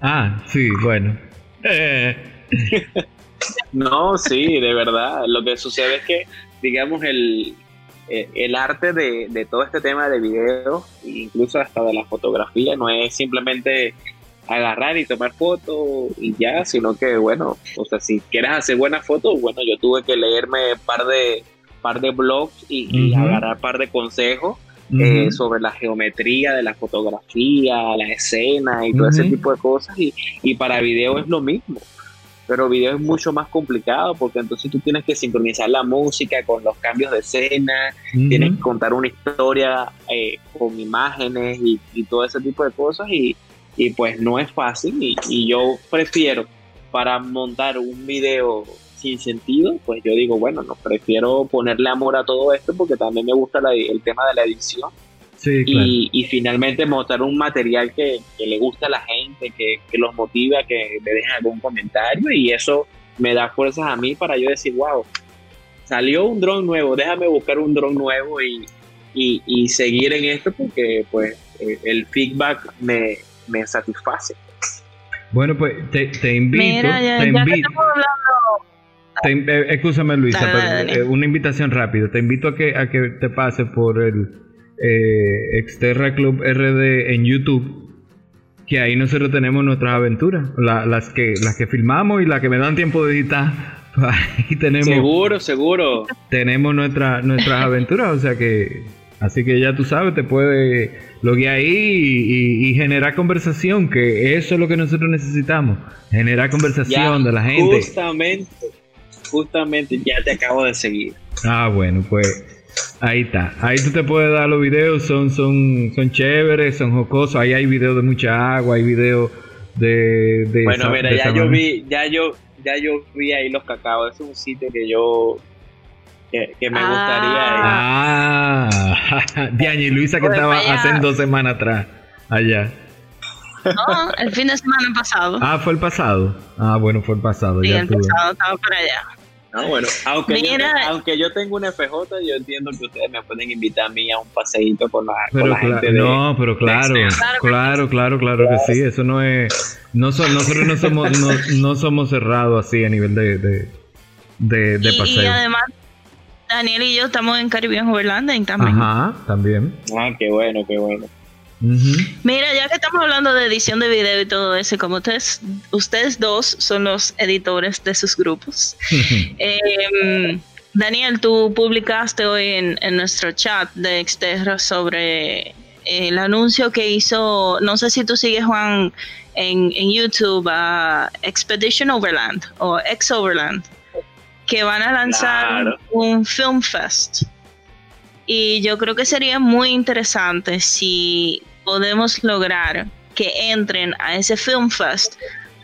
Ah, sí, bueno. Eh, No, sí, de verdad. Lo que sucede es que, digamos, el, eh, el arte de, de todo este tema de video, incluso hasta de la fotografía, no es simplemente agarrar y tomar fotos y ya, sino que, bueno, o sea, si quieres hacer buenas fotos, bueno, yo tuve que leerme un par de, par de blogs y, y agarrar un par de consejos eh, sobre la geometría de la fotografía, la escena y todo ese tipo de cosas. Y, y para video es lo mismo. Pero video es mucho más complicado porque entonces tú tienes que sincronizar la música con los cambios de escena, tienes que contar una historia eh, con imágenes y, y todo ese tipo de cosas. Y, y pues no es fácil. Y, y yo prefiero para montar un video sin sentido, pues yo digo, bueno, no prefiero ponerle amor a todo esto porque también me gusta la- el tema de la edición Sí, claro. y, y finalmente mostrar un material que, que le gusta a la gente, que, que los motive a que me dejen algún comentario y eso me da fuerzas a mí para yo decir, wow, salió un dron nuevo, déjame buscar un dron nuevo y, y, y seguir en esto porque pues eh, el feedback me, me satisface. Bueno, pues te, te invito, Mira, ya, te ya que invito. estamos hablando. Eh, escúchame Luisa, Dale, pero, eh, una invitación rápida. Te invito a que a que te pases por el eh, Exterra Club RD en YouTube, que ahí nosotros tenemos nuestras aventuras, la- las que las que filmamos y las que me dan tiempo de editar. Ahí tenemos Seguro, seguro. tenemos nuestra, nuestras aventuras, o sea que así que ya tú sabes, te puedes loguear ahí y, y- y generar conversación, que eso es lo que nosotros necesitamos, generar conversación Ya, de la gente. Justamente, justamente ya te acabo de seguir. Ah, bueno, pues ahí está. Ahí tú te puedes dar los videos, son, son, son chéveres, son jocosos. Ahí hay videos de mucha agua, hay videos de, de Bueno, mira, de ya yo vi, ya yo, ya yo vi ahí los cacaos. Es un sitio que yo que, que me Ah. Ah, Diana y Luisa que Voy estaba para hace dos semanas atrás allá. No, el fin de semana pasado. Ah, fue el pasado. Ah, bueno, fue el pasado. sí, ya el tuve. pasado estaba por allá. Gustaría. Ah, bueno, aunque yo, aunque yo tengo un FJ, yo entiendo que ustedes me pueden invitar a mí a un paseíto con la, con Pero la cla- gente de. no, pero claro, Claro claro, claro, claro que sí. Eso no es, no so- nosotros no somos, no, no somos cerrados así a nivel de, de, de, de y, y paseo. además, Daniel y yo estamos en Caribbean Overlanding también. Ajá, también. Ah, qué bueno, qué bueno. Mira, ya que estamos hablando de edición de video y todo eso, como ustedes, ustedes dos son los editores de sus grupos. Eh, Daniel, tú publicaste hoy en, en nuestro chat de Exterra sobre el anuncio que hizo, no sé si tú sigues Juan en, en YouTube, a Expedition Overland o Ex Overland, que van a lanzar Claro. un Film Fest. Y yo creo que sería muy interesante si podemos lograr que entren a ese Film Fest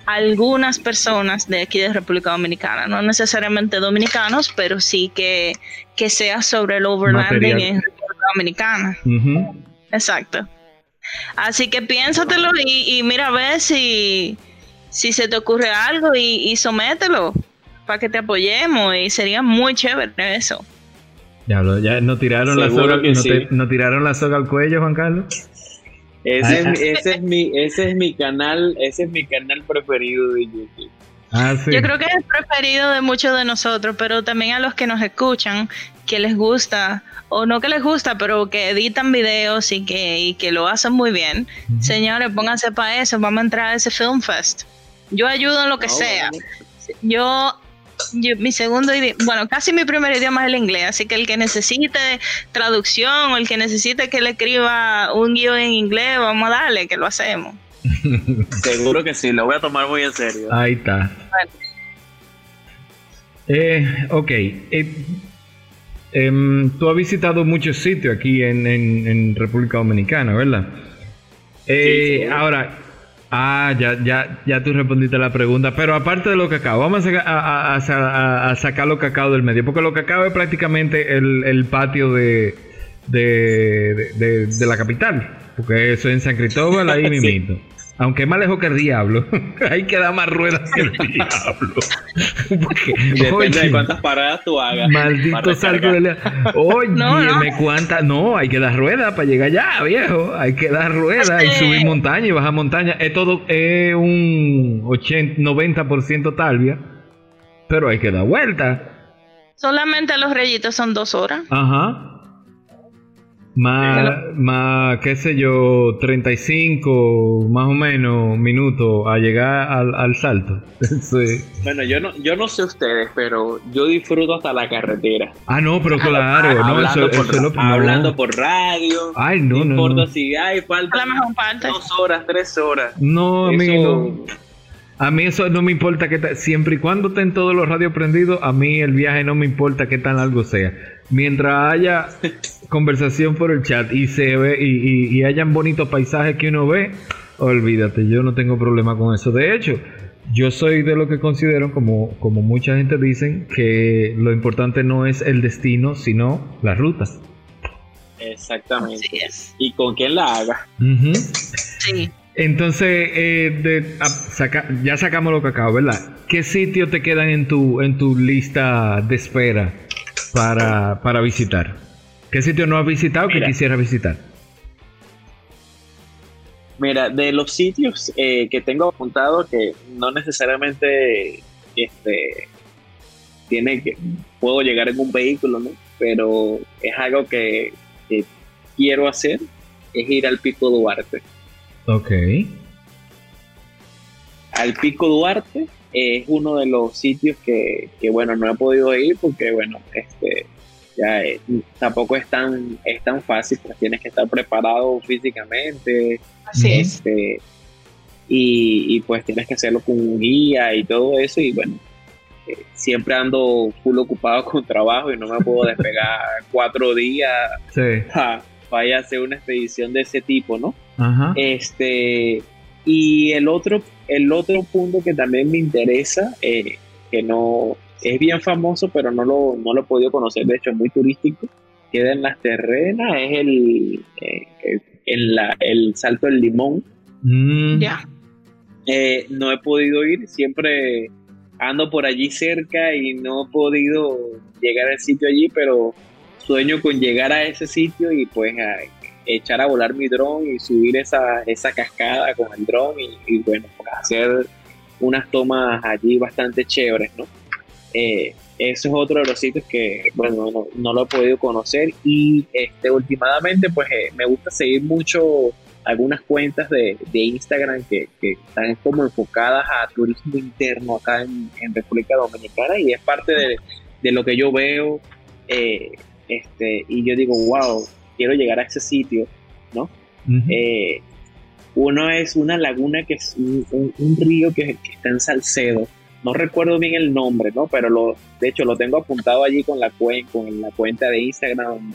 algunas personas de aquí de República Dominicana, no necesariamente dominicanos, pero sí que, que sea sobre el overlanding Material. en República Dominicana. Exacto. Así que piénsatelo y, y mira a ver si, si se te ocurre algo y, y somételo para que te apoyemos y sería muy chévere eso. Diablo, ya nos tiraron la Seguro soga, que nos sí. te- nos tiraron la soga al cuello, Juan Carlos. Ese, es, Ah, mi- ese es mi, ese es mi canal, ese es mi canal preferido de YouTube. Ah, sí. Yo creo que es el preferido de muchos de nosotros, pero también a los que nos escuchan, que les gusta, o no que les gusta, pero que editan videos y que, y que lo hacen muy bien. Señores, pónganse para eso, vamos a entrar a ese Film Fest. Yo ayudo en lo que No, sea. bueno. Yo, yo- mi segundo idioma, bueno, casi mi primer idioma es el inglés, así que el que necesite traducción o el que necesite que le escriba un guion en inglés, vamos a darle, que lo hacemos. Seguro que sí, lo voy a tomar muy en serio. Ahí está. Eh, ok. eh, em, tú has visitado muchos sitios aquí en, en- en República Dominicana, ¿verdad? Eh, Sí, sí. Ahora, ah, ya, ya, ya tú respondiste la pregunta, pero aparte de los cacao, vamos a, a- a- a- sacar los cacao del medio, porque los cacao es prácticamente el, el patio de, de, de, de la capital. Porque eso es en San Cristóbal, ahí mismito. Aunque es más lejos que el diablo. Hay que dar más ruedas que el diablo. Porque, Depende oye, de cuántas paradas tú hagas. Maldito salto de la... Oye, no, no. cuántas. No, hay que dar ruedas para llegar allá, viejo. Hay que dar ruedas y subir montaña y bajar montaña. Es todo es un 80, 90% talvia. Pero hay que dar vuelta. Solamente los rayitos son dos horas. Ajá. Más, más, qué sé yo, 35 más o menos minutos a llegar al, al salto. Bueno, yo no, yo no sé ustedes, pero yo disfruto hasta la carretera. Ah, no, pero claro, no, hablando, por, hablando por radio. Ay, no, no. importa si hay falta dos horas, tres horas. No, amigo. A mí eso no me importa que siempre y cuando estén todos los radios prendidos, a mí el viaje no me importa qué tan largo sea. Mientras haya conversación por el chat y se ve y, y, hayan bonitos paisajes que uno ve, olvídate, yo no tengo problema con eso. De hecho, yo soy de lo que considero, como, como mucha gente dicen, que lo importante no es el destino, sino las rutas. Exactamente. Y con quién la haga. Sí. Entonces, eh, ya sacamos lo que acabo, ¿verdad? ¿Qué sitios te quedan en tu, en tu lista de espera para, para visitar? ¿Qué sitio no has visitado que quisieras visitar? Mira, de los sitios eh, que tengo apuntado, que no necesariamente este, tiene que, puedo llegar en un vehículo, ¿no? Pero es algo que, quiero hacer, es ir al Pico Duarte. Ok. Al Pico Duarte es uno de los sitios que, que, bueno, no he podido ir porque, bueno, este, ya eh, tampoco es tan, es tan fácil, pues tienes que estar preparado físicamente. Así este, Y, pues tienes que hacerlo con un guía y todo eso. Y bueno, eh, siempre ando full ocupado con trabajo y no me puedo despegar cuatro días para vaya a hacer una expedición de ese tipo, ¿no? Este, y el otro, el otro punto que también me interesa, eh, que no, es bien famoso, pero no lo, no lo he podido conocer, de hecho es muy turístico, queda en las terrenas, es el, eh, el Salto del Limón. Mm. Ya. Eh, no he podido ir, siempre ando por allí cerca y no he podido llegar al sitio allí, pero sueño con llegar a ese sitio y pues echar a volar mi dron y subir esa, esa cascada con el dron y, bueno, hacer unas tomas allí bastante chéveres, ¿no? Eh, eso es otro de los sitios que, bueno, no, lo he podido conocer y este, últimamente pues eh, me gusta seguir mucho algunas cuentas de, Instagram que, están como enfocadas a turismo interno acá en, República Dominicana y es parte de, lo que yo veo eh, este, y yo digo, wow, quiero llegar a ese sitio, ¿no? uno es una laguna que es un, río que, que, está en Salcedo, no recuerdo bien el nombre, ¿no? Pero lo, de hecho lo tengo apuntado allí con la, con la cuenta de Instagram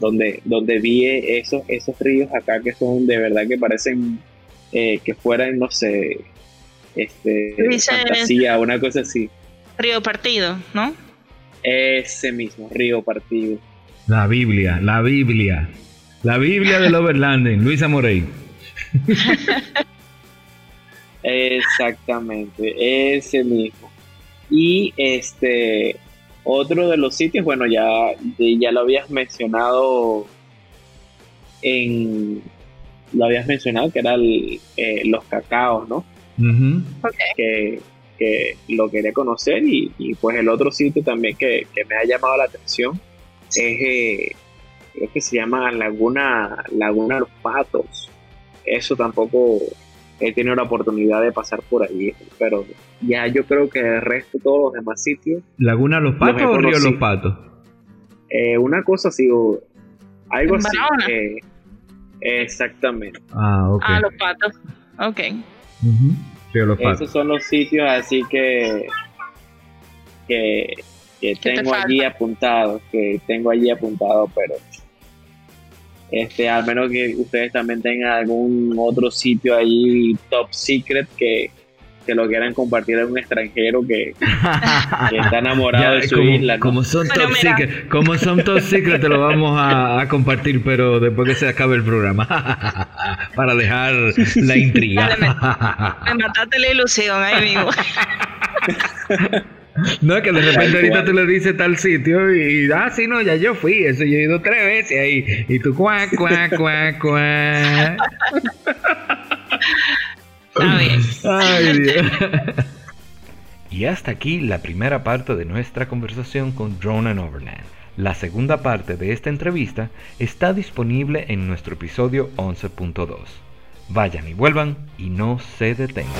donde, donde vi esos, esos ríos acá que son de verdad que parecen eh, que fueran, no sé, este, fantasía, una cosa así. Río Partido, ¿no? Ese mismo, Río Partido. La Biblia, la Biblia. La Biblia del Overlanding, Luisa Morey. Exactamente, ese mismo. Y este otro de los sitios, bueno, ya, ya lo habías mencionado en lo habías mencionado que era eh, los cacaos, ¿no? que, lo quería conocer y, pues el otro sitio también que, me ha llamado la atención es eh, creo que se llama Laguna Laguna Los Patos. Eso tampoco he tenido la oportunidad de pasar por allí, pero ya yo creo que el resto, todos los demás sitios. ¿Laguna Los Patos o Río Los Patos? Eh, una cosa así, o algo así. Eh, exactamente. Ah, ok. Ah, Los Patos, ok. los Patos. Esos son los sitios así que, que, que tengo allí apuntado, que tengo allí apuntado, pero este, al menos que ustedes también tengan algún otro sitio ahí top secret que, que lo quieran compartir a un extranjero que, está enamorado de su isla. Como son top secret, como son top secret, te lo vamos a, compartir, pero después que se acabe el programa. Para dejar la intriga. me, mataste la ilusión ahí mismo. No, que de repente ahorita tú le dices tal sitio y, ah, sí, no, ya yo fui, eso yo he ido tres veces ahí. Y tú, cuac, cuac, cuac, cuac. Y hasta aquí la primera parte de nuestra conversación con Drone Overland. La segunda parte de esta entrevista está disponible en nuestro episodio 11.2. Vayan y vuelvan y no se detengan.